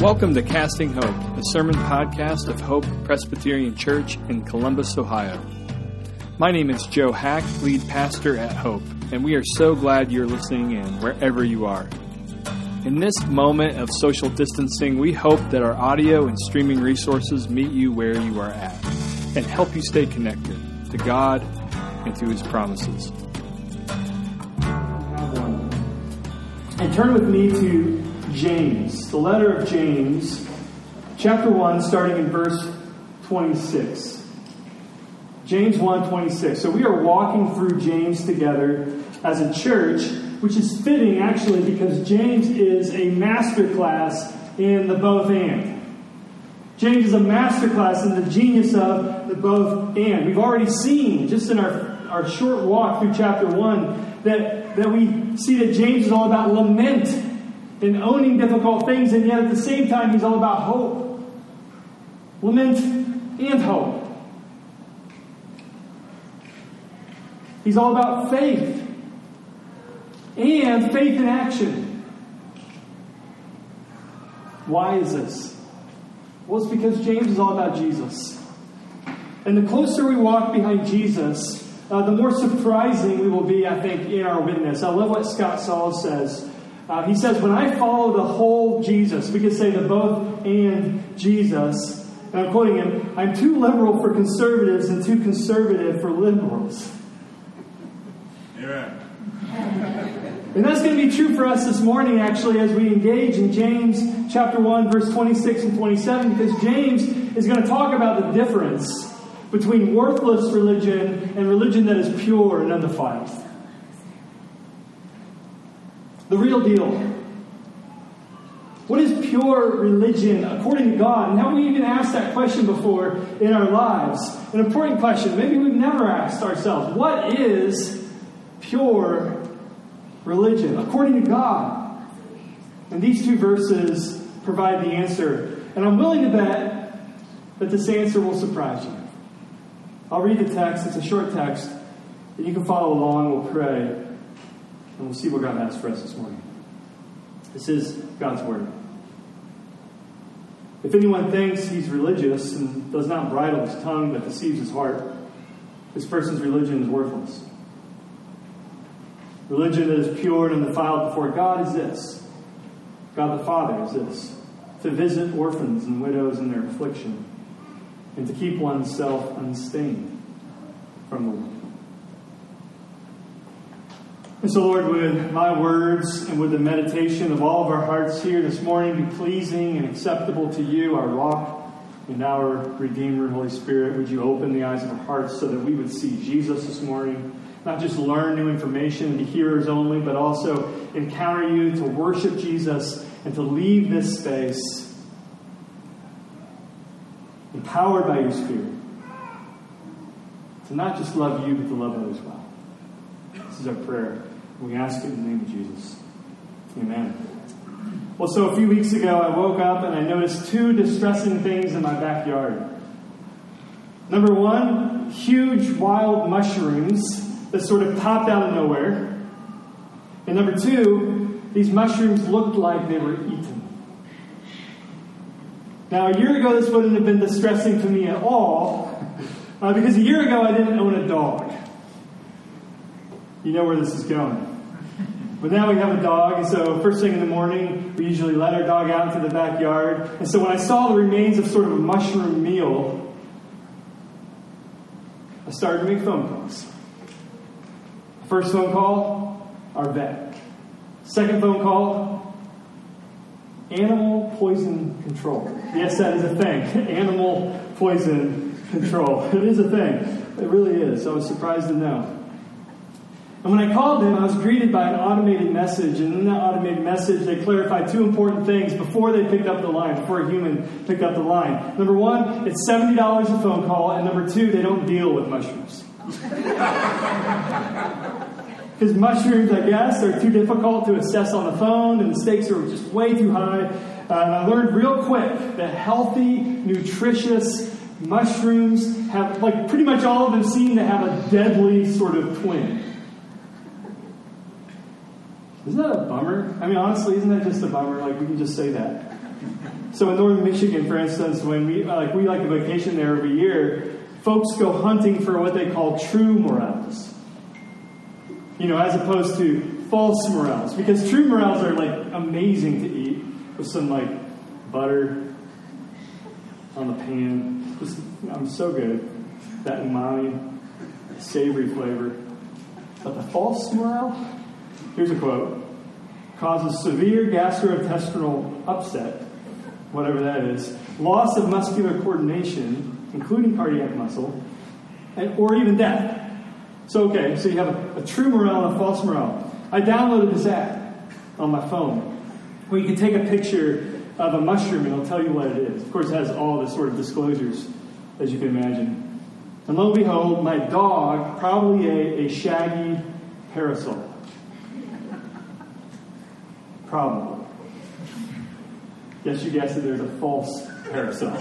Welcome to Casting Hope, a sermon podcast of Hope Presbyterian Church in Columbus, Ohio. My name is Joe Hack, lead pastor at Hope, and we are so glad you're listening in wherever you are. In this moment of social distancing, we hope that our audio and streaming resources meet you where you are at and help you stay connected to God and to His promises. And turn with me to James, the letter of James, chapter 1, starting in verse 26. James 1 26. So we are walking through James together as a church, which is fitting actually because James is a master class in the both and. James is a master class in the genius of the both and. We've already seen, just in our, our short walk through chapter 1, that, that we see that James is all about lament in owning difficult things, and yet at the same time, he's all about hope. Lament and hope. He's all about faith and faith in action. Why is this? Well, it's because James is all about Jesus. And the closer we walk behind Jesus, uh, the more surprising we will be, I think, in our witness. I love what Scott Sauls says. Uh, he says, When I follow the whole Jesus, we could say the both and Jesus, and I'm quoting him, I'm too liberal for conservatives and too conservative for liberals. Amen. And that's going to be true for us this morning, actually, as we engage in James chapter 1, verse 26 and 27, because James is going to talk about the difference between worthless religion and religion that is pure and undefiled. The real deal. What is pure religion according to God? And have we even asked that question before in our lives? An important question. Maybe we've never asked ourselves. What is pure religion according to God? And these two verses provide the answer. And I'm willing to bet that this answer will surprise you. I'll read the text. It's a short text. And you can follow along. We'll pray. And we'll see what God has for us this morning. This is God's Word. If anyone thinks he's religious and does not bridle his tongue but deceives his heart, this person's religion is worthless. Religion that is pure and undefiled before God is this God the Father is this to visit orphans and widows in their affliction, and to keep oneself unstained from the world. And so, Lord, would my words and would the meditation of all of our hearts here this morning be pleasing and acceptable to you, our rock and our Redeemer, Holy Spirit? Would you open the eyes of our hearts so that we would see Jesus this morning? Not just learn new information and be hearers only, but also encounter you to worship Jesus and to leave this space empowered by your Spirit. To not just love you, but to love others well. This is our prayer. We ask it in the name of Jesus. Amen. Well, so a few weeks ago, I woke up and I noticed two distressing things in my backyard. Number one, huge wild mushrooms that sort of popped out of nowhere. And number two, these mushrooms looked like they were eaten. Now, a year ago, this wouldn't have been distressing to me at all, uh, because a year ago, I didn't own a dog. You know where this is going. But now we have a dog, and so first thing in the morning, we usually let our dog out into the backyard. And so when I saw the remains of sort of a mushroom meal, I started to make phone calls. First phone call, our vet. Second phone call, animal poison control. Yes, that is a thing. animal poison control. It is a thing. It really is. I was surprised to know. And when I called them, I was greeted by an automated message. And in that automated message, they clarified two important things before they picked up the line, before a human picked up the line. Number one, it's $70 a phone call. And number two, they don't deal with mushrooms. Because mushrooms, I guess, are too difficult to assess on the phone, and the stakes are just way too high. Uh, and I learned real quick that healthy, nutritious mushrooms have, like, pretty much all of them seem to have a deadly sort of twin. Isn't that a bummer? I mean, honestly, isn't that just a bummer? Like, we can just say that. So in northern Michigan, for instance, when we uh, like we like to vacation there every year, folks go hunting for what they call true morels. You know, as opposed to false morels, because true morels are like amazing to eat with some like butter on the pan. Just, I'm so good. That umami, savory flavor. But the false morel, here's a quote, causes severe gastrointestinal upset, whatever that is, loss of muscular coordination, including cardiac muscle, and, or even death. So, okay, so you have a, a true morel and a false morel. I downloaded this app on my phone where you can take a picture of a mushroom and it'll tell you what it is. Of course, it has all the sort of disclosures, as you can imagine. And lo and behold, my dog probably ate a shaggy parasol. Probably. Yes, you guessed it, there's a false parasite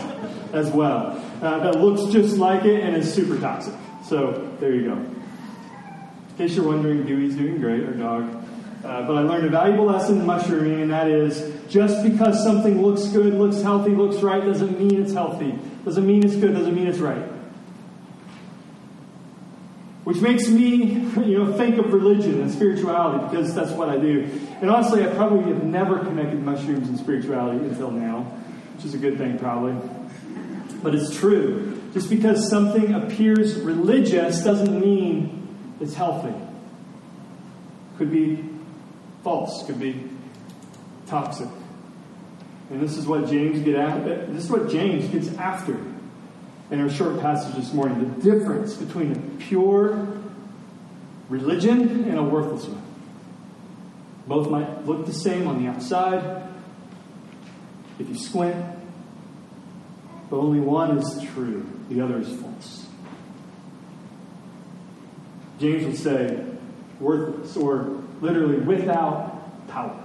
as well uh, that looks just like it and is super toxic. So there you go. In case you're wondering, Dewey's doing great, our dog. Uh, but I learned a valuable lesson in mushrooming, and that is just because something looks good, looks healthy, looks right, doesn't mean it's healthy. Doesn't mean it's good, doesn't mean it's right. Which makes me, you know, think of religion and spirituality because that's what I do. And honestly, I probably have never connected mushrooms and spirituality until now, which is a good thing, probably. But it's true. Just because something appears religious doesn't mean it's healthy. Could be false, could be toxic. And this is what James get at, this is what James gets after in our short passage this morning. The difference between a pure religion and a worthless one. Both might look the same on the outside if you squint, but only one is true, the other is false. James would say, worthless or literally without power.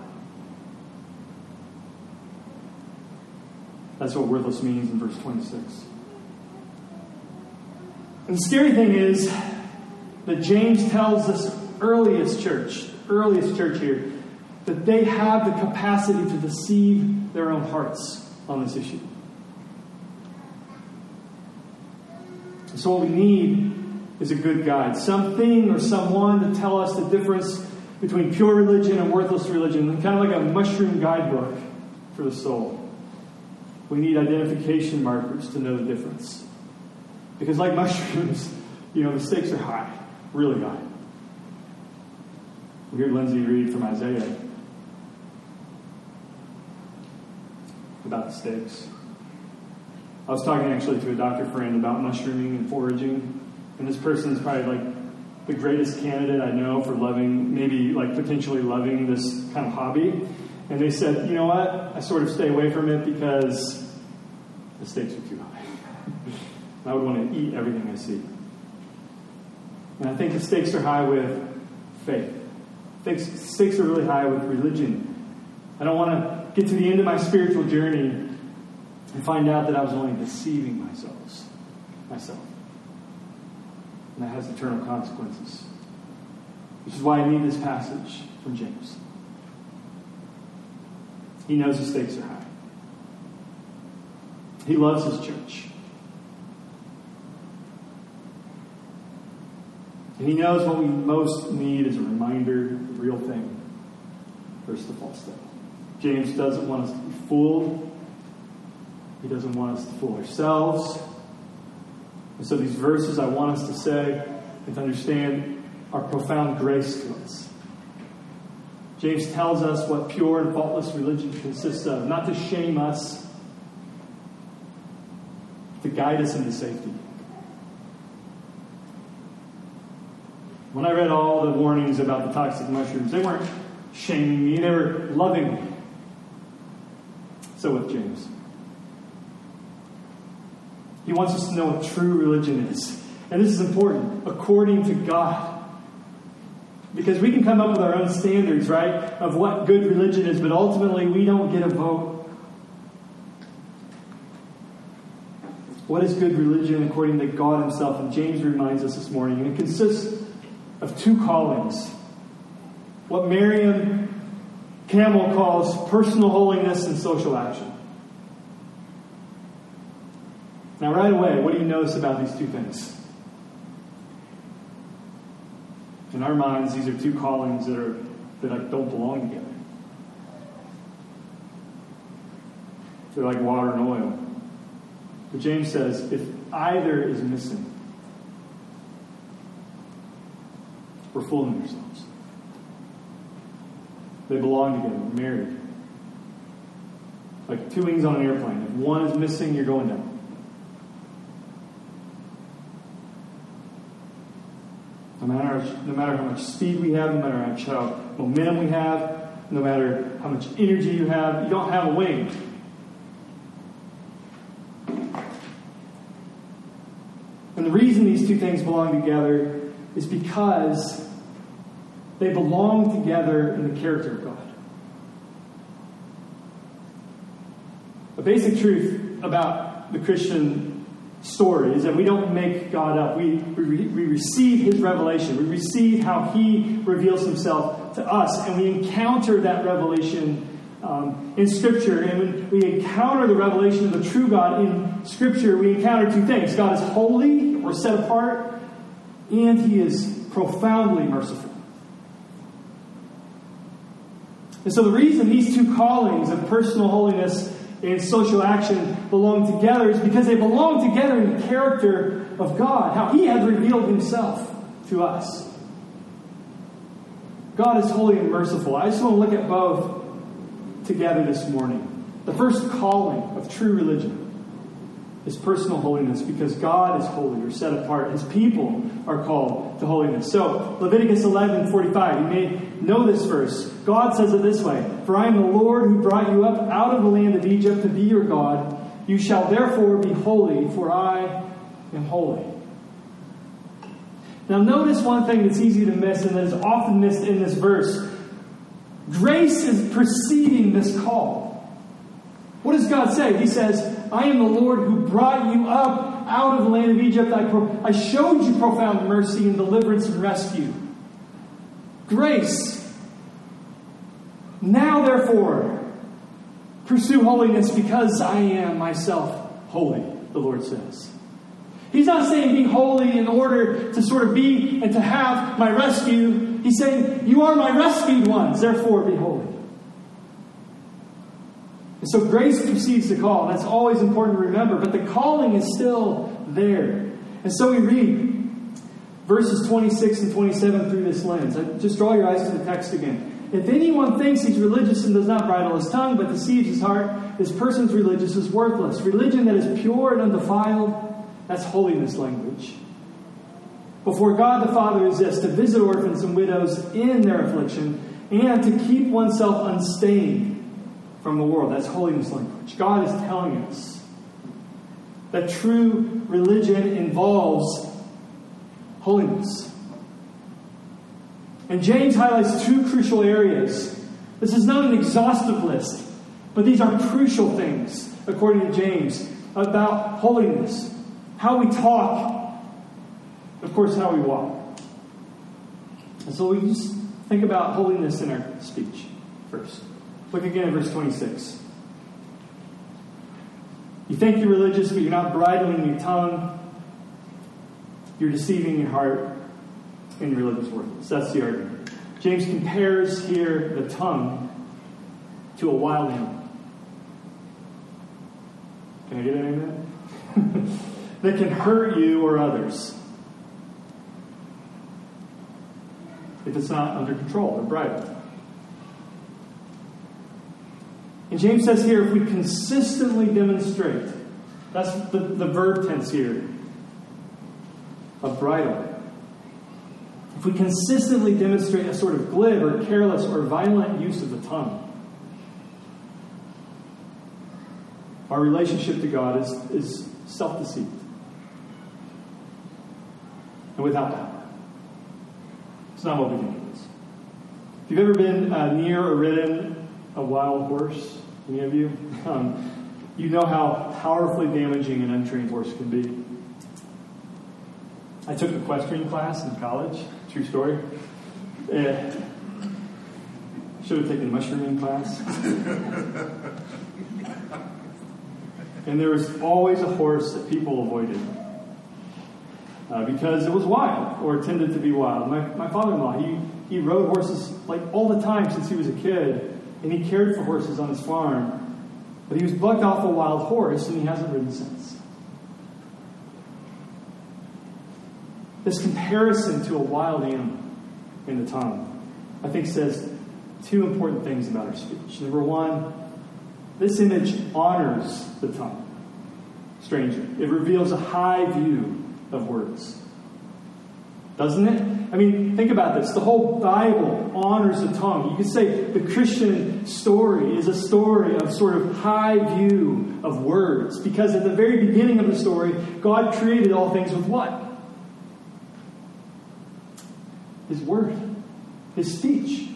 That's what worthless means in verse 26. And the scary thing is that James tells this earliest church, earliest church here, that they have the capacity to deceive their own hearts on this issue. So, what we need is a good guide, something or someone to tell us the difference between pure religion and worthless religion, kind of like a mushroom guidebook for the soul. We need identification markers to know the difference. Because, like mushrooms, you know, the stakes are high, really high. We heard Lindsay read from Isaiah about the stakes. I was talking actually to a doctor friend about mushrooming and foraging, and this person is probably like the greatest candidate I know for loving, maybe like potentially loving this kind of hobby. And they said, you know what? I sort of stay away from it because the stakes are too high. I would want to eat everything I see. And I think the stakes are high with faith. Stakes are really high with religion. I don't want to get to the end of my spiritual journey and find out that I was only deceiving myself. Myself. And that has eternal consequences. Which is why I need this passage from James. He knows the stakes are high. He loves his church. And he knows what we most need is a reminder, the real thing, versus the false thing. James doesn't want us to be fooled. He doesn't want us to fool ourselves. And so these verses I want us to say and to understand are profound grace to us. James tells us what pure and faultless religion consists of, not to shame us, to guide us into safety. When I read all the warnings about the toxic mushrooms, they weren't shaming me, they were loving me. So with James. He wants us to know what true religion is. And this is important according to God. Because we can come up with our own standards, right, of what good religion is, but ultimately we don't get a vote. What is good religion according to God Himself? And James reminds us this morning. And it consists of two callings. What Merriam Campbell calls personal holiness and social action. Now, right away, what do you notice about these two things? In our minds, these are two callings that are that like don't belong together. They're like water and oil. But James says if either is missing, we're fooling ourselves. They belong together, married. Like two wings on an airplane. If one is missing, you're going down. No matter, no matter how much speed we have, no matter how much momentum we have, no matter how much energy you have, you don't have a wing. And the reason these two things belong together is because they belong together in the character of God. A basic truth about the Christian story is that we don't make God up. We, we, we receive His revelation. We receive how He reveals Himself to us, and we encounter that revelation um, in Scripture. And when we encounter the revelation of the true God in Scripture, we encounter two things God is holy or set apart, and He is profoundly merciful. And so, the reason these two callings of personal holiness and social action belong together is because they belong together in the character of God, how He has revealed Himself to us. God is holy and merciful. I just want to look at both together this morning. The first calling of true religion is personal holiness because God is holy or set apart. His people are called to holiness. So, Leviticus 11 45, you may know this verse. God says it this way For I am the Lord who brought you up out of the land of Egypt to be your God. You shall therefore be holy, for I am holy. Now, notice one thing that's easy to miss and that is often missed in this verse. Grace is preceding this call. What does God say? He says, I am the Lord who brought you up out of the land of Egypt. I, pro- I showed you profound mercy and deliverance and rescue. Grace. Now, therefore, pursue holiness because I am myself holy, the Lord says. He's not saying be holy in order to sort of be and to have my rescue. He's saying, You are my rescued ones, therefore be holy. So grace precedes the call. That's always important to remember, but the calling is still there. And so we read verses 26 and 27 through this lens. Just draw your eyes to the text again. If anyone thinks he's religious and does not bridle his tongue, but deceives his heart, this person's religious is worthless. Religion that is pure and undefiled, that's holiness language. Before God the Father is this to visit orphans and widows in their affliction and to keep oneself unstained from the world. That's holiness language. God is telling us that true religion involves holiness. And James highlights two crucial areas. This is not an exhaustive list, but these are crucial things, according to James, about holiness. How we talk, of course, how we walk. And so we just think about holiness in our speech first. Look again at verse 26. You think you're religious, but you're not bridling your tongue. You're deceiving your heart, and your religious worthless. That's the argument. James compares here the tongue to a wild animal. Can I get of that? that can hurt you or others if it's not under control or bridled. And James says here if we consistently demonstrate, that's the, the verb tense here, of bridle. If we consistently demonstrate a sort of glib or careless or violent use of the tongue, our relationship to God is, is self deceived and without power. It's not what we think it is. If you've ever been uh, near or ridden a wild horse, any of you? Um, you know how powerfully damaging an untrained horse can be. I took equestrian class in college. True story. Uh, should have taken mushrooming class. and there was always a horse that people avoided uh, because it was wild or tended to be wild. My, my father in law, he, he rode horses like all the time since he was a kid, and he cared for horses on his farm. But he was bucked off a wild horse, and he hasn't ridden since. This comparison to a wild animal in the tongue, I think, says two important things about our speech. Number one, this image honors the tongue, stranger. It reveals a high view of words. Doesn't it? I mean, think about this. The whole Bible honors the tongue. You could say the Christian story is a story of sort of high view of words because at the very beginning of the story, God created all things with what? His word, His speech.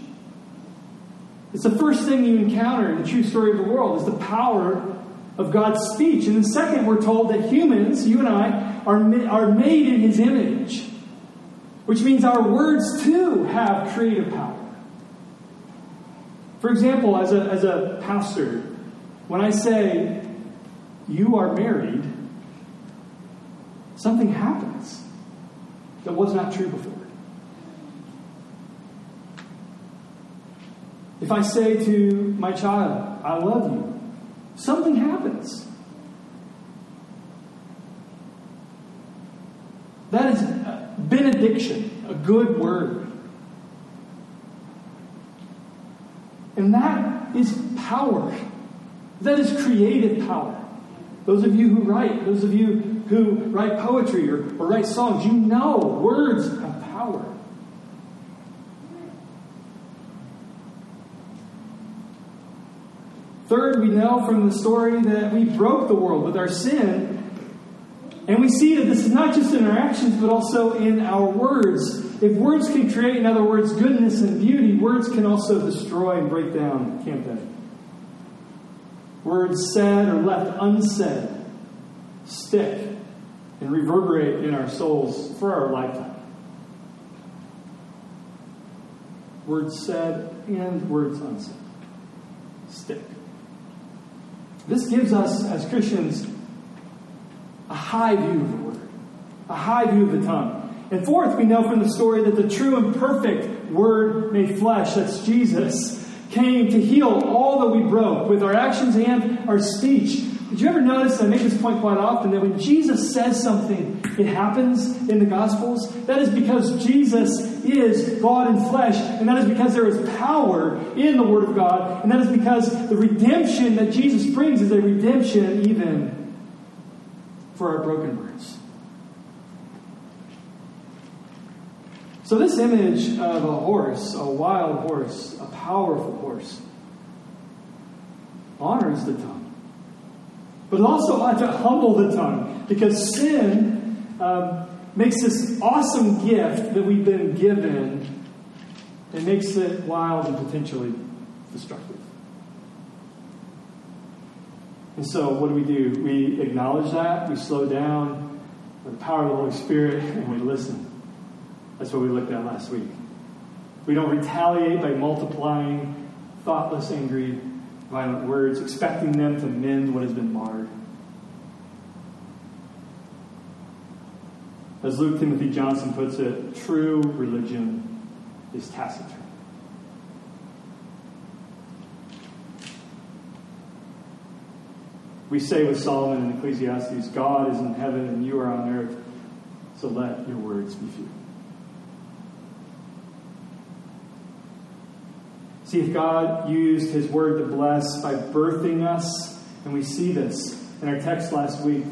It's the first thing you encounter in the true story of the world is the power of God's speech. And then second, we're told that humans, you and I, are, are made in His image, which means our words too have creative power. For example, as a, as a pastor, when I say, you are married, something happens that was not true before. If I say to my child, I love you, something happens. That is benediction, a good word. And that is power. That is creative power. Those of you who write, those of you who write poetry or, or write songs, you know words have power. Third, we know from the story that we broke the world with our sin. And we see that this is not just in our actions, but also in our words. If words can create, in other words, goodness and beauty, words can also destroy and break down, can't they? Words said or left unsaid stick and reverberate in our souls for our lifetime. Words said and words unsaid stick. This gives us, as Christians, a high view of the Word, a high view of the tongue. And fourth, we know from the story that the true and perfect Word made flesh, that's Jesus, came to heal all that we broke with our actions and our speech. Did you ever notice, I make this point quite often, that when Jesus says something, it happens in the Gospels? That is because Jesus is God in flesh, and that is because there is power in the Word of God, and that is because the redemption that Jesus brings is a redemption even for our broken words. So, this image of a horse, a wild horse, a powerful horse, honors the tongue. But it also ought to humble the tongue because sin um, makes this awesome gift that we've been given and makes it wild and potentially destructive. And so, what do we do? We acknowledge that, we slow down with the power of the Holy Spirit, and we listen. That's what we looked at last week. We don't retaliate by multiplying thoughtless, angry violent words, expecting them to mend what has been marred. As Luke Timothy Johnson puts it, true religion is taciturn. We say with Solomon in Ecclesiastes, God is in heaven and you are on earth, so let your words be few. See if God used His word to bless by birthing us, and we see this in our text last week.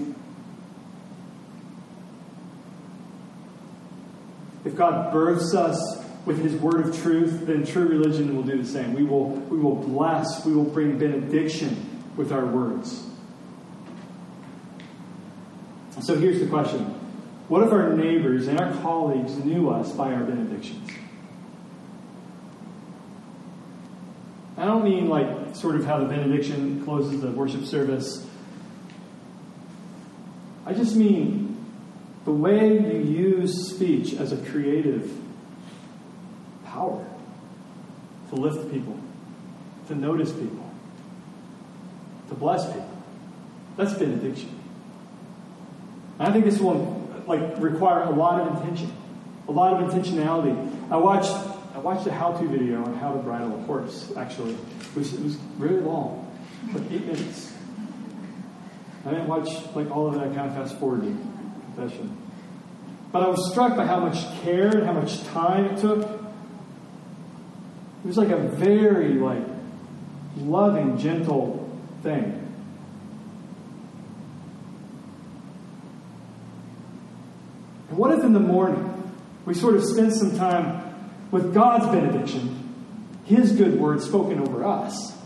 If God births us with His word of truth, then true religion will do the same. We will, we will bless, we will bring benediction with our words. So here's the question What if our neighbors and our colleagues knew us by our benedictions? I don't mean like sort of how the benediction closes the worship service. I just mean the way you use speech as a creative power to lift people, to notice people, to bless people. That's benediction. I think this will like require a lot of intention, a lot of intentionality. I watched I watched a how-to video on how to bridle a horse. Actually, it was, it was really long, like eight minutes. I didn't watch like all of that. I kind of fast forwarded confession, but I was struck by how much care and how much time it took. It was like a very like loving, gentle thing. What if in the morning we sort of spend some time with God's benediction, His good word spoken over us?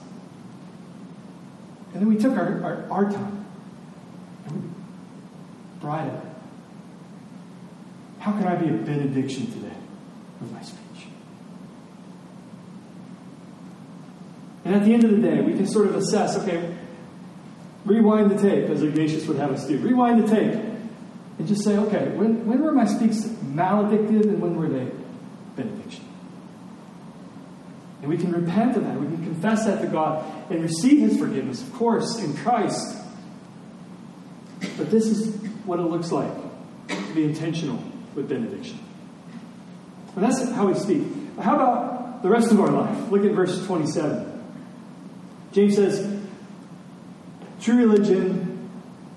And then we took our, our, our time and we bridled it. How can I be a benediction today with my speech? And at the end of the day, we can sort of assess okay, rewind the tape, as Ignatius would have us do. Rewind the tape and just say, okay, when, when were my speaks maledictive and when were they benediction? And we can repent of that. We can confess that to God and receive His forgiveness, of course, in Christ. But this is what it looks like to be intentional with benediction. And that's how we speak. How about the rest of our life? Look at verse 27. James says, True religion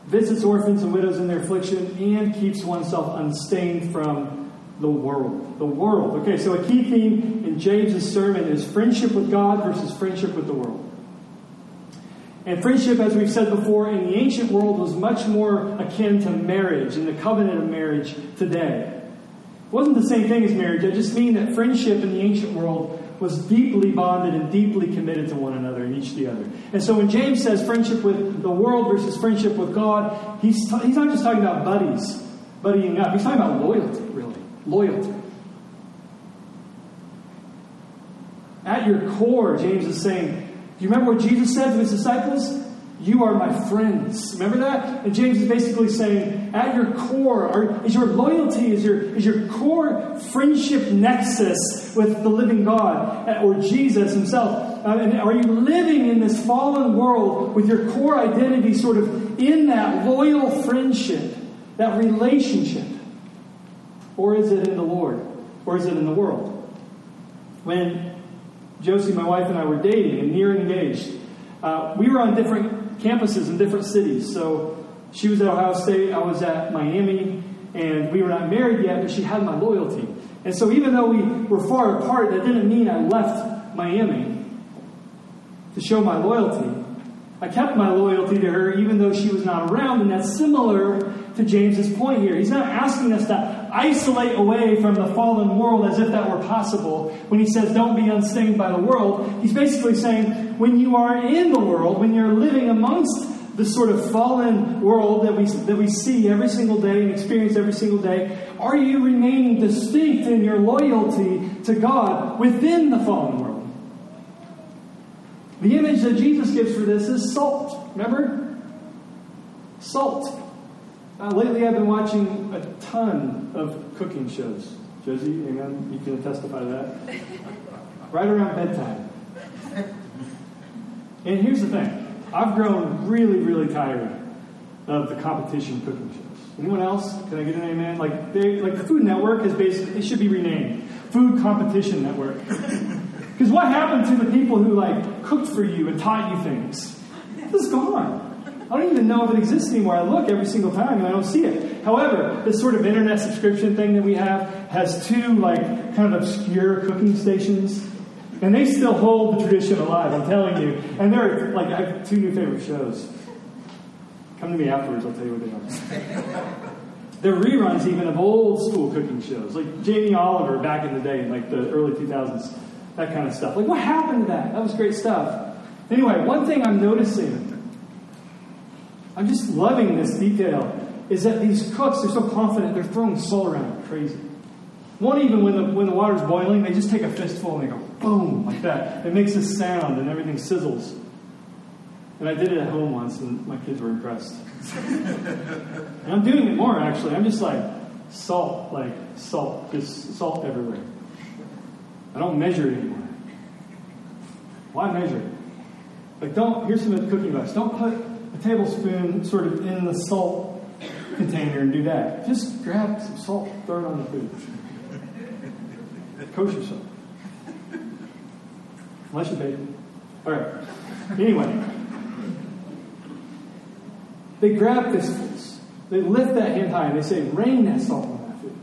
visits orphans and widows in their affliction and keeps oneself unstained from the world. The world. Okay, so a key theme in James's sermon is friendship with God versus friendship with the world. And friendship, as we've said before, in the ancient world was much more akin to marriage and the covenant of marriage today. It wasn't the same thing as marriage. I just mean that friendship in the ancient world was deeply bonded and deeply committed to one another and each the other. And so when James says friendship with the world versus friendship with God, he's, t- he's not just talking about buddies, buddying up. He's talking about loyalty, really. Loyalty. At your core, James is saying, do you remember what Jesus said to his disciples? You are my friends. Remember that? And James is basically saying, at your core, are, is your loyalty, is your, is your core friendship nexus with the living God uh, or Jesus himself? Uh, and are you living in this fallen world with your core identity sort of in that loyal friendship, that relationship? Or is it in the Lord? Or is it in the world? When Josie, my wife, and I were dating and near engaged, uh, we were on different campuses in different cities. So she was at Ohio State, I was at Miami, and we were not married yet, but she had my loyalty. And so even though we were far apart, that didn't mean I left Miami to show my loyalty. I kept my loyalty to her even though she was not around, and that's similar to James's point here. He's not asking us to isolate away from the fallen world as if that were possible. When he says, don't be unstained by the world, he's basically saying, when you are in the world, when you're living amongst this sort of fallen world that we, that we see every single day and experience every single day, are you remaining distinct in your loyalty to God within the fallen world? The image that Jesus gives for this is salt. Remember? Salt. Uh, lately, I've been watching a ton of cooking shows. Josie, amen? You can testify to that. right around bedtime. And here's the thing I've grown really, really tired of the competition cooking shows. Anyone else? Can I get an amen? Like, they, like the Food Network is basically, it should be renamed Food Competition Network. Because what happened to the people who like cooked for you and taught you things? It's gone. I don't even know if it exists anymore. I look every single time and I don't see it. However, this sort of internet subscription thing that we have has two like kind of obscure cooking stations. And they still hold the tradition alive, I'm telling you. And they're like I have two new favorite shows. Come to me afterwards, I'll tell you what they are. They're reruns even of old school cooking shows, like Jamie Oliver back in the day, in like the early 2000s, that kind of stuff. Like, what happened to that? That was great stuff. Anyway, one thing I'm noticing I'm just loving this detail is that these cooks, they're so confident, they're throwing salt around crazy. One even when the when the water's boiling, they just take a fistful and they go boom like that. It makes a sound and everything sizzles. And I did it at home once and my kids were impressed. and I'm doing it more actually. I'm just like salt, like salt, just salt everywhere. I don't measure it anymore. Why measure it? Like don't here's some cooking advice. Don't put a tablespoon sort of in the salt container and do that. Just grab some salt, throw it on the food. Kosher salt. Unless you bake it. All right. Anyway, they grab fistfuls. They lift that hand high and they say, rain that salt on that food.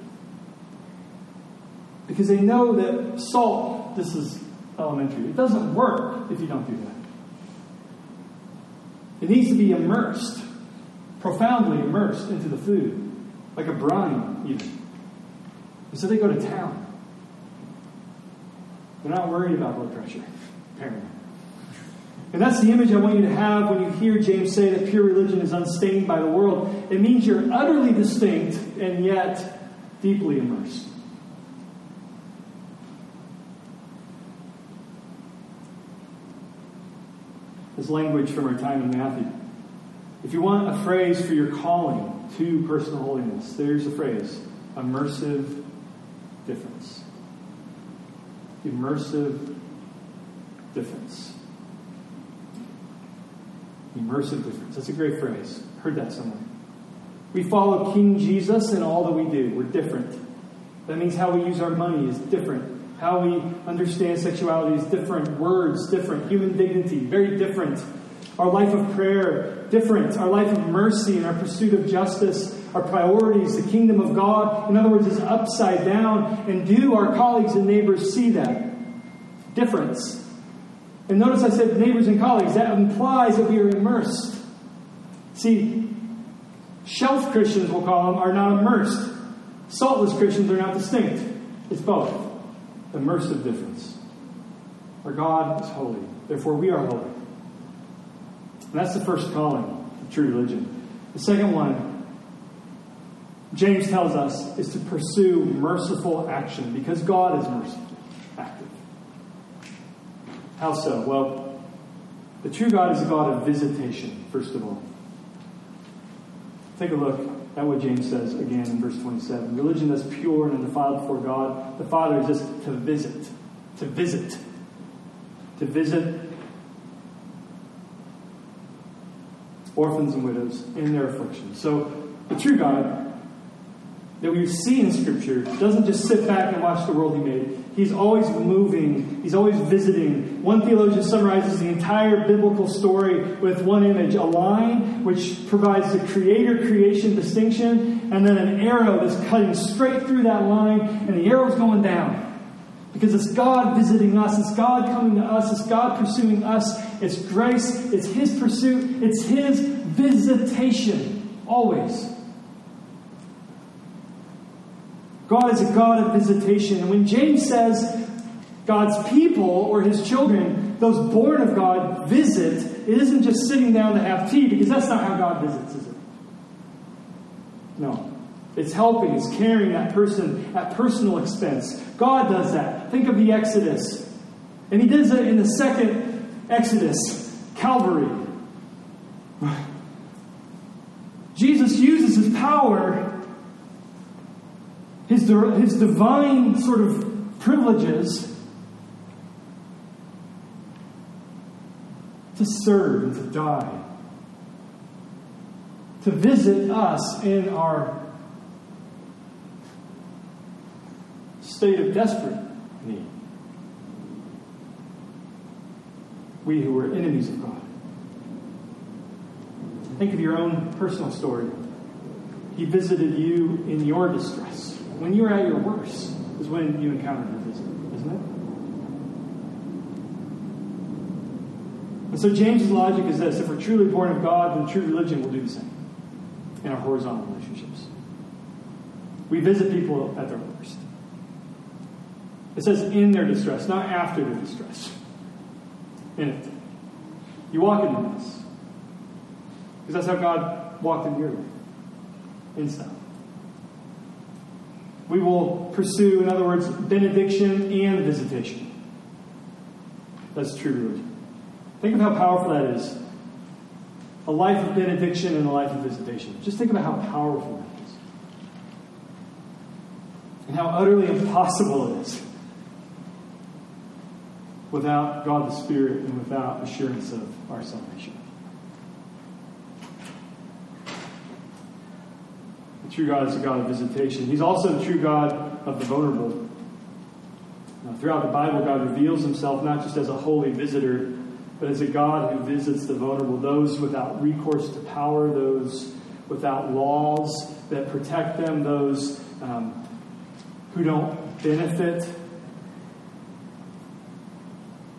Because they know that salt, this is elementary, it doesn't work if you don't do that. It needs to be immersed, profoundly immersed into the food, like a brine, even. And so they go to town. They're not worried about blood pressure, apparently. And that's the image I want you to have when you hear James say that pure religion is unstained by the world. It means you're utterly distinct and yet deeply immersed. This language from our time in Matthew. If you want a phrase for your calling to personal holiness, there's a phrase immersive difference. Immersive difference. Immersive difference. That's a great phrase. Heard that somewhere. We follow King Jesus in all that we do. We're different. That means how we use our money is different. How we understand sexuality is different. Words, different. Human dignity, very different. Our life of prayer, different. Our life of mercy and our pursuit of justice, our priorities, the kingdom of God, in other words, is upside down. And do our colleagues and neighbors see that? Difference. And notice I said neighbors and colleagues. That implies that we are immersed. See, shelf Christians, we'll call them, are not immersed. Saltless Christians are not distinct. It's both. Immersive difference. Our God is holy. Therefore, we are holy. And that's the first calling of true religion. The second one, James tells us, is to pursue merciful action because God is merciful, active. How so? Well, the true God is a God of visitation, first of all. Take a look at what James says again in verse 27. Religion that's pure and undefiled before God, the Father is just to visit. To visit. To visit orphans and widows in their affliction. So, the true God that we see in Scripture doesn't just sit back and watch the world He made. He's always moving, He's always visiting. One theologian summarizes the entire biblical story with one image a line, which provides the creator creation distinction, and then an arrow that's cutting straight through that line, and the arrow's going down. Because it's God visiting us, it's God coming to us, it's God pursuing us, it's grace, it's His pursuit, it's His visitation, always. God is a God of visitation. And when James says God's people or his children, those born of God, visit, it isn't just sitting down to have tea, because that's not how God visits, is it? No. It's helping, it's carrying that person at personal expense. God does that. Think of the Exodus. And he does it in the second Exodus, Calvary. Jesus uses his power his, his divine sort of privileges to serve and to die, to visit us in our state of desperate need. We who were enemies of God. Think of your own personal story. He visited you in your distress. When you're at your worst is when you encounter his visit, isn't it? And so James's logic is this if we're truly born of God, then true religion will do the same in our horizontal relationships. We visit people at their worst. It says in their distress, not after their distress. In it. You walk into this. Because that's how God walked in your life. In style. We will pursue, in other words, benediction and visitation. That's true religion. Think of how powerful that is. A life of benediction and a life of visitation. Just think about how powerful that is. And how utterly impossible it is without God the Spirit and without assurance of our salvation. True God is a God of visitation. He's also the true God of the vulnerable. Now, throughout the Bible, God reveals himself not just as a holy visitor, but as a God who visits the vulnerable, those without recourse to power, those without laws that protect them, those um, who don't benefit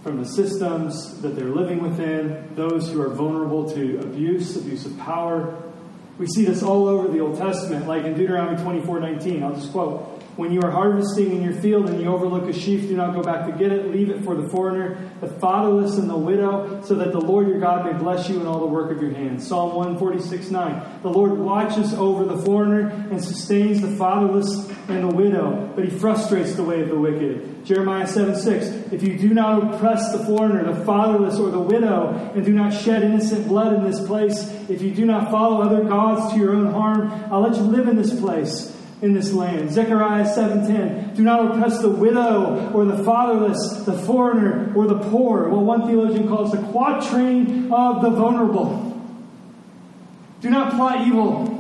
from the systems that they're living within, those who are vulnerable to abuse, abuse of power. We see this all over the Old Testament, like in Deuteronomy 24 19. I'll just quote. When you are harvesting in your field and you overlook a sheaf, do not go back to get it. Leave it for the foreigner, the fatherless, and the widow, so that the Lord your God may bless you in all the work of your hands. Psalm 146 9. The Lord watches over the foreigner and sustains the fatherless and the widow, but he frustrates the way of the wicked. Jeremiah 7 6. If you do not oppress the foreigner, the fatherless, or the widow, and do not shed innocent blood in this place, if you do not follow other gods to your own harm, I'll let you live in this place in this land. Zechariah 7:10, do not oppress the widow or the fatherless, the foreigner or the poor. What one theologian calls the quatrain of the vulnerable. Do not plot evil.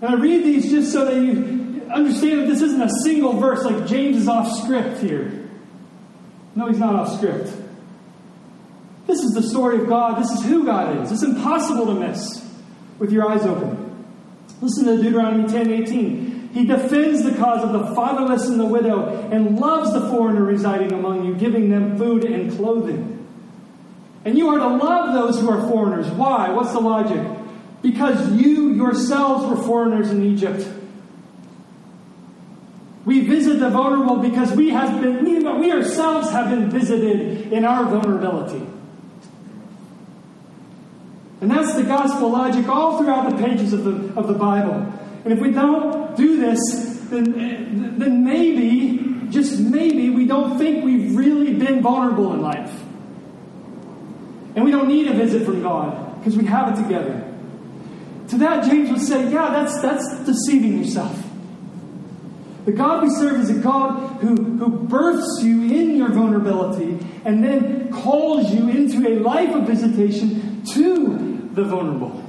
And I read these just so that you understand that this isn't a single verse like James is off script here. No, he's not off script. This is the story of God. This is who God is. It's impossible to miss with your eyes open. Listen to Deuteronomy 10 18. He defends the cause of the fatherless and the widow and loves the foreigner residing among you, giving them food and clothing. And you are to love those who are foreigners. Why? What's the logic? Because you yourselves were foreigners in Egypt. We visit the vulnerable because we have been we, ourselves have been visited in our vulnerability. And that's the gospel logic all throughout the pages of the, of the Bible. And if we don't do this, then, then maybe, just maybe, we don't think we've really been vulnerable in life. And we don't need a visit from God because we have it together. To that, James would say, yeah, that's, that's deceiving yourself. The God we serve is a God who, who births you in your vulnerability and then calls you into a life of visitation to the vulnerable.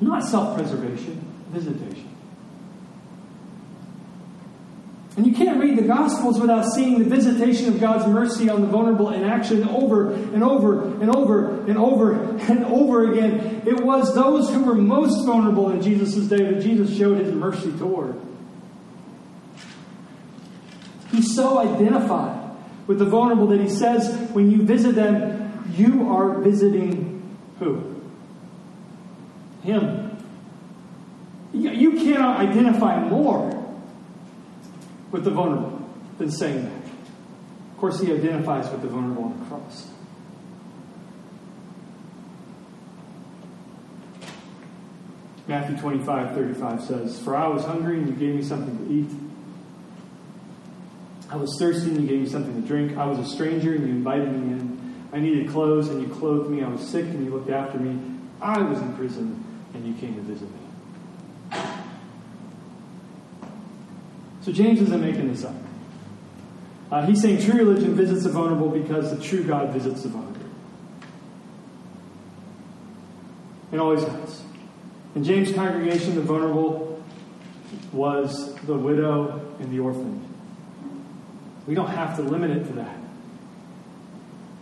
Not self preservation, visitation. And you can't read the Gospels without seeing the visitation of God's mercy on the vulnerable in action over and over and over and over and over again. It was those who were most vulnerable in Jesus' day that Jesus showed his mercy toward. He's so identified with the vulnerable that he says, when you visit them, you are visiting who? Him. You cannot identify more with the vulnerable than saying that. Of course, he identifies with the vulnerable on the cross. Matthew 25, 35 says, For I was hungry and you gave me something to eat. I was thirsty and you gave me something to drink. I was a stranger and you invited me in. I needed clothes and you clothed me. I was sick and you looked after me. I was in prison and you came to visit me. So James isn't making this up. Uh, he's saying true religion visits the vulnerable because the true God visits the vulnerable. It always has. In James' congregation, the vulnerable was the widow and the orphan. We don't have to limit it to that.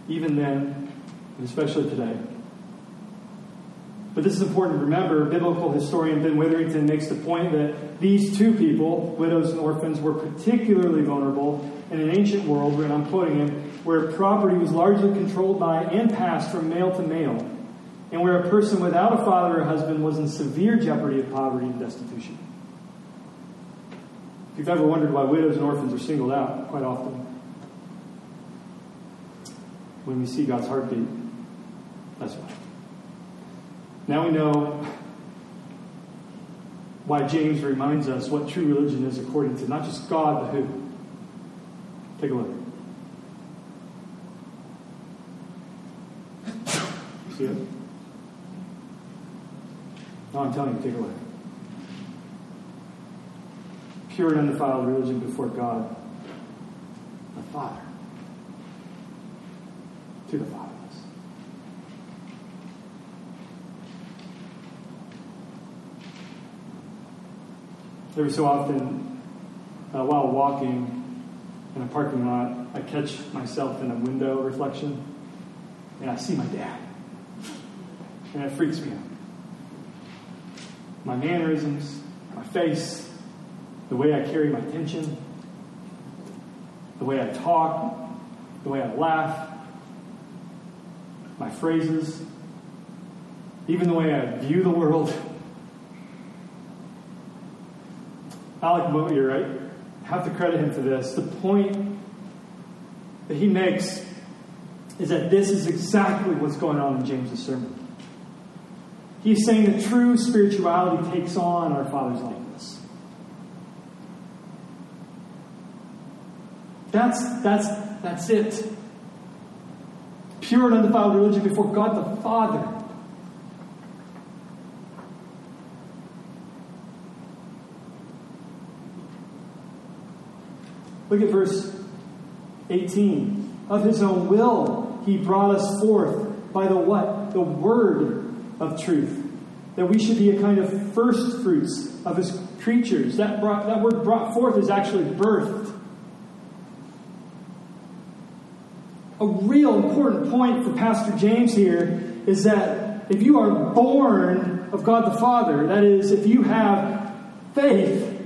Even then, and especially today. But this is important to remember. Biblical historian Ben Witherington makes the point that these two people, widows and orphans, were particularly vulnerable in an ancient world, and I'm quoting him, where property was largely controlled by and passed from male to male, and where a person without a father or husband was in severe jeopardy of poverty and destitution. If you've ever wondered why widows and orphans are singled out, quite often, when we see God's heartbeat, that's why. Now we know why James reminds us what true religion is according to not just God, but who. Take a look. See it? No, I'm telling you, take a look. Pure and undefiled religion before God, the Father. To the Father. Every so often, uh, while walking in a parking lot, I catch myself in a window reflection and I see my dad. And it freaks me out. My mannerisms, my face, the way I carry my tension, the way I talk, the way I laugh, my phrases, even the way I view the world. Alec right? I have to credit him for this. The point that he makes is that this is exactly what's going on in James's sermon. He's saying that true spirituality takes on our Father's likeness. That's, that's, that's it. Pure and undefiled religion before God the Father. Look at verse 18. Of his own will, he brought us forth by the what? The word of truth. That we should be a kind of first fruits of his creatures. That, brought, that word brought forth is actually birthed. A real important point for Pastor James here is that if you are born of God the Father, that is, if you have faith,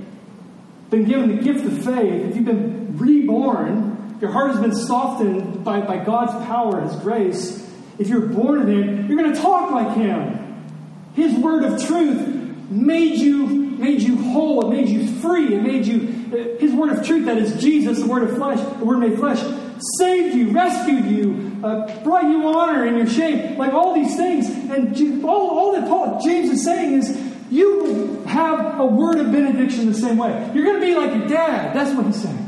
been given the gift of faith, if you've been reborn, your heart has been softened by, by God's power, and His grace, if you're born of Him, you're going to talk like Him. His word of truth made you, made you whole, it made you free, it made you, His word of truth, that is Jesus, the word of flesh, the word made flesh, saved you, rescued you, uh, brought you honor in your shame, like all these things. And all, all that Paul, James is saying is, you have a word of benediction the same way. You're going to be like your dad. That's what he's saying.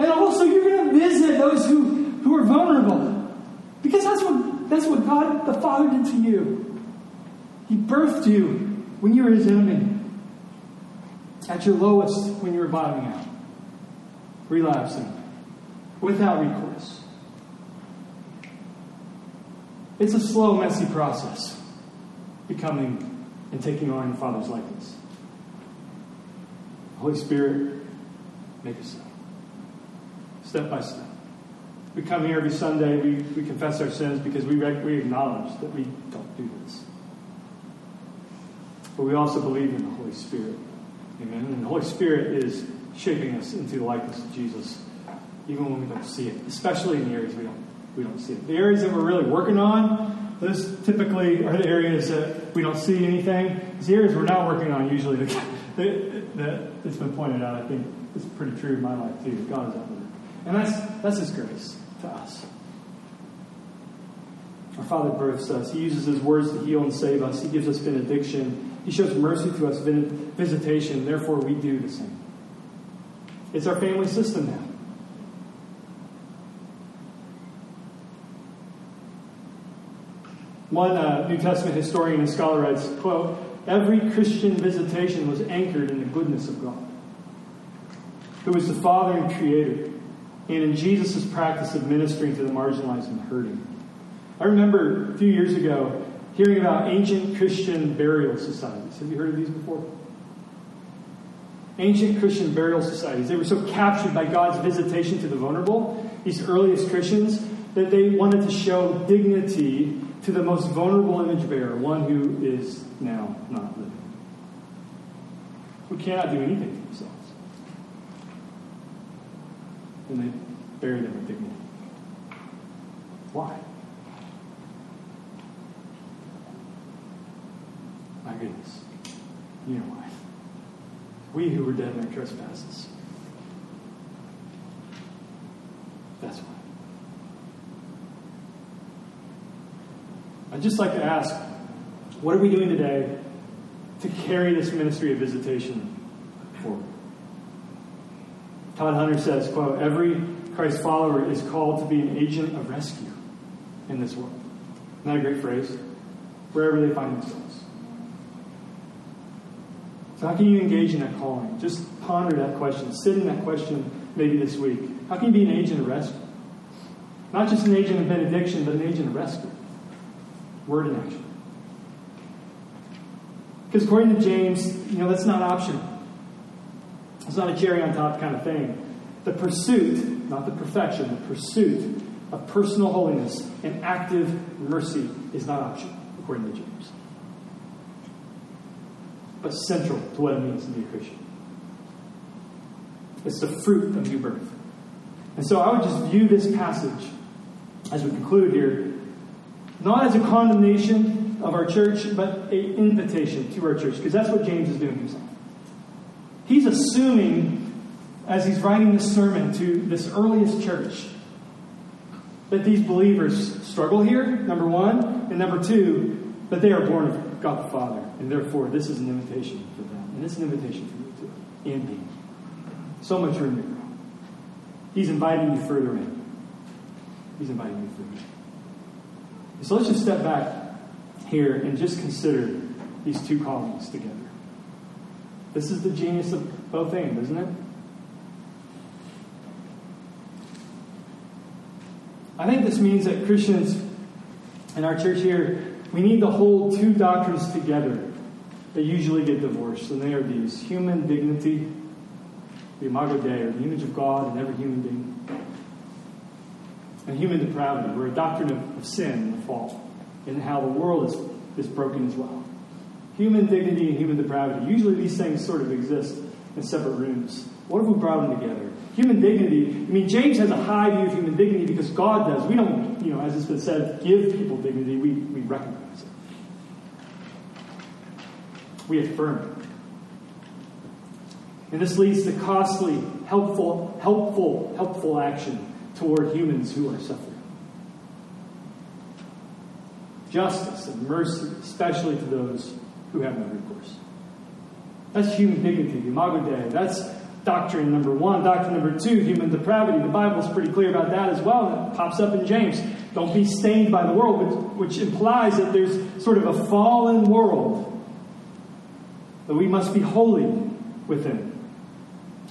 And also, you're going to visit those who, who are vulnerable. Because that's what, that's what God the Father did to you. He birthed you when you were his enemy. At your lowest, when you were bottoming out. Relapsing. Without recourse. It's a slow, messy process. Becoming and taking on the Father's likeness. Holy Spirit, make us so. Step by step. We come here every Sunday, we, we confess our sins because we, we acknowledge that we don't do this. But we also believe in the Holy Spirit. Amen. And the Holy Spirit is shaping us into the likeness of Jesus, even when we don't see it, especially in the areas we don't, we don't see it. The areas that we're really working on, those typically are the areas that we don't see anything. The areas we're not working on usually that, it's been pointed out, I think it's pretty true in my life too. God is at work. And that's, that's His grace to us. Our Father births us. He uses His words to heal and save us. He gives us benediction. He shows mercy to us, visitation. Therefore, we do the same. It's our family system now. One uh, New Testament historian and scholar writes, quote, Every Christian visitation was anchored in the goodness of God, who is the Father and Creator, and in Jesus' practice of ministering to the marginalized and hurting. I remember a few years ago hearing about ancient Christian burial societies. Have you heard of these before? Ancient Christian burial societies. They were so captured by God's visitation to the vulnerable, these earliest Christians, that they wanted to show dignity to the most vulnerable image bearer, one who is now not living. Who cannot do anything for themselves. And they bury them with dignity. Why? My goodness. You know why. We who were dead in our trespasses. That's why. I'd just like to ask what are we doing today to carry this ministry of visitation forward? Todd Hunter says, quote, every Christ follower is called to be an agent of rescue in this world. Isn't that a great phrase? Wherever they find themselves. So, how can you engage in that calling? Just ponder that question. Sit in that question maybe this week. How can you be an agent of rescue? Not just an agent of benediction, but an agent of rescue. Word and action. Because according to James, you know, that's not optional. It's not a cherry on top kind of thing. The pursuit, not the perfection, the pursuit of personal holiness and active mercy is not optional, according to James. But central to what it means to be a Christian. It's the fruit of new birth. And so I would just view this passage as we conclude here, not as a condemnation of our church, but an invitation to our church, because that's what James is doing himself. He's assuming, as he's writing this sermon to this earliest church, that these believers struggle here, number one, and number two, that they are born of God the Father, and therefore this is an invitation for them, and it's an invitation for you too, and me. So much room to grow. He's inviting you further in. He's inviting you further in. So let's just step back here and just consider these two callings together. This is the genius of both aims, isn't it? I think this means that Christians in our church here, we need to hold two doctrines together that usually get divorced, and they are these human dignity, the imago Dei, or the image of God in every human being, and human depravity, or a doctrine of, of sin and fall, and how the world is, is broken as well. Human dignity and human depravity. Usually these things sort of exist in separate rooms. What if we brought them together? Human dignity, I mean, James has a high view of human dignity because God does. We don't, you know, as it's been said, give people dignity, we, we recognize it. We affirm it. And this leads to costly, helpful, helpful, helpful action toward humans who are suffering. Justice and mercy, especially to those who have no recourse. That's human dignity, Imago Dei. That's doctrine number one. Doctrine number two, human depravity. The Bible's pretty clear about that as well, it pops up in James. Don't be stained by the world, which, which implies that there's sort of a fallen world that we must be holy within.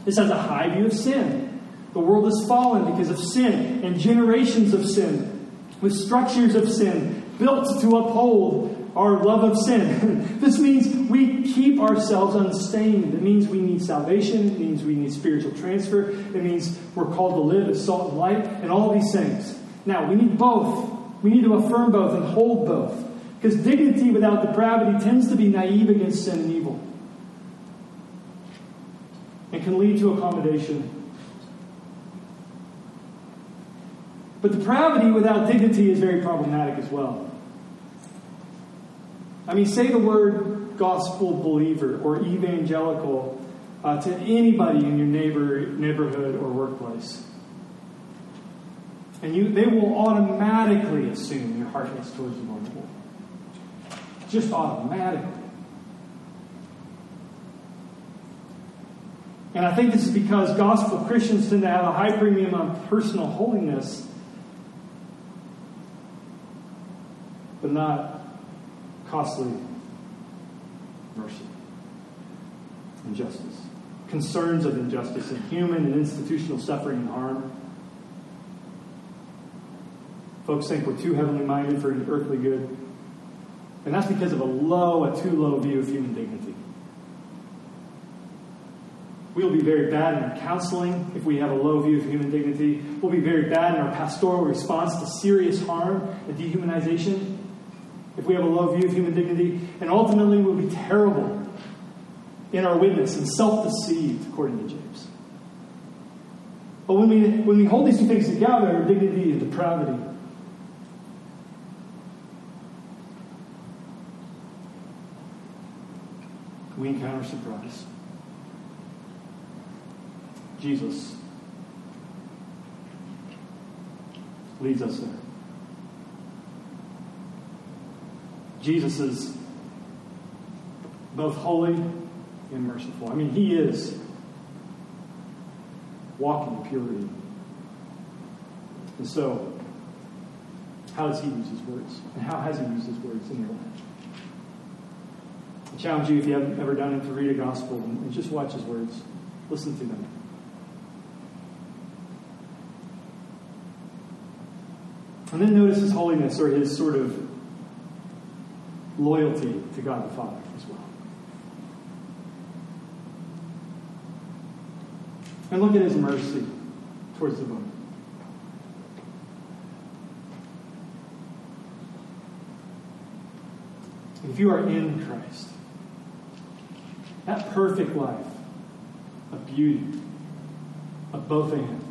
This has a high view of sin. The world is fallen because of sin and generations of sin, with structures of sin built to uphold our love of sin. this means we keep ourselves unstained. It means we need salvation. It means we need spiritual transfer. It means we're called to live as salt and light, and all these things. Now, we need both. We need to affirm both and hold both. Because dignity without depravity tends to be naive against sin and evil. And can lead to accommodation. But depravity without dignity is very problematic as well. I mean, say the word gospel believer or evangelical uh, to anybody in your neighbor, neighborhood or workplace. And you, they will automatically assume your heart is towards the Lord. Just automatically. And I think this is because gospel Christians tend to have a high premium on personal holiness, but not costly mercy and justice, concerns of injustice and human and institutional suffering and harm. Folks think we're too heavenly minded for any earthly good. And that's because of a low, a too low view of human dignity. We'll be very bad in our counseling if we have a low view of human dignity. We'll be very bad in our pastoral response to serious harm and dehumanization if we have a low view of human dignity, and ultimately we'll be terrible in our witness and self deceived, according to James. But when we, when we hold these two things together, dignity and depravity, we encounter surprise. Jesus leads us there. Jesus is both holy and merciful. I mean, he is walking in purity. And so, how does he use his words? And how has he used his words in your life? I challenge you, if you haven't ever done it, to read a gospel and just watch his words. Listen to them. And then notice his holiness or his sort of loyalty to God the Father as well. And look at his mercy towards the woman. If you are in Christ, that perfect life of beauty, of both and,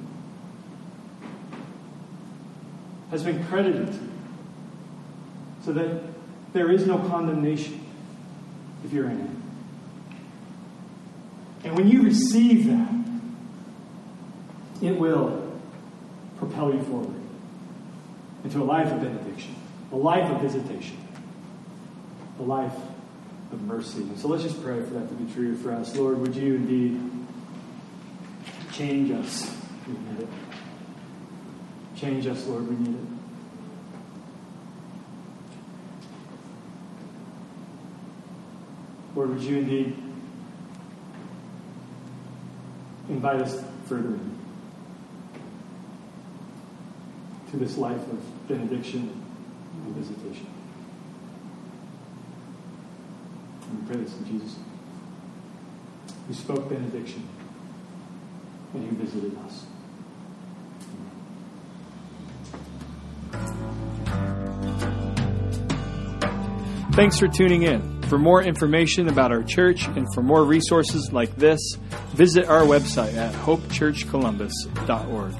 has been credited to you so that there is no condemnation if you're in it. And when you receive that, it will propel you forward into a life of benediction, a life of visitation, a life of mercy. So let's just pray for that to be true for us. Lord, would you indeed change us? We need it. Change us, Lord, we need it. Lord, would you indeed invite us further to this life of benediction and visitation? And we pray this in Jesus'. You spoke benediction and you visited us. Thanks for tuning in. For more information about our church and for more resources like this, visit our website at hopechurchcolumbus.org.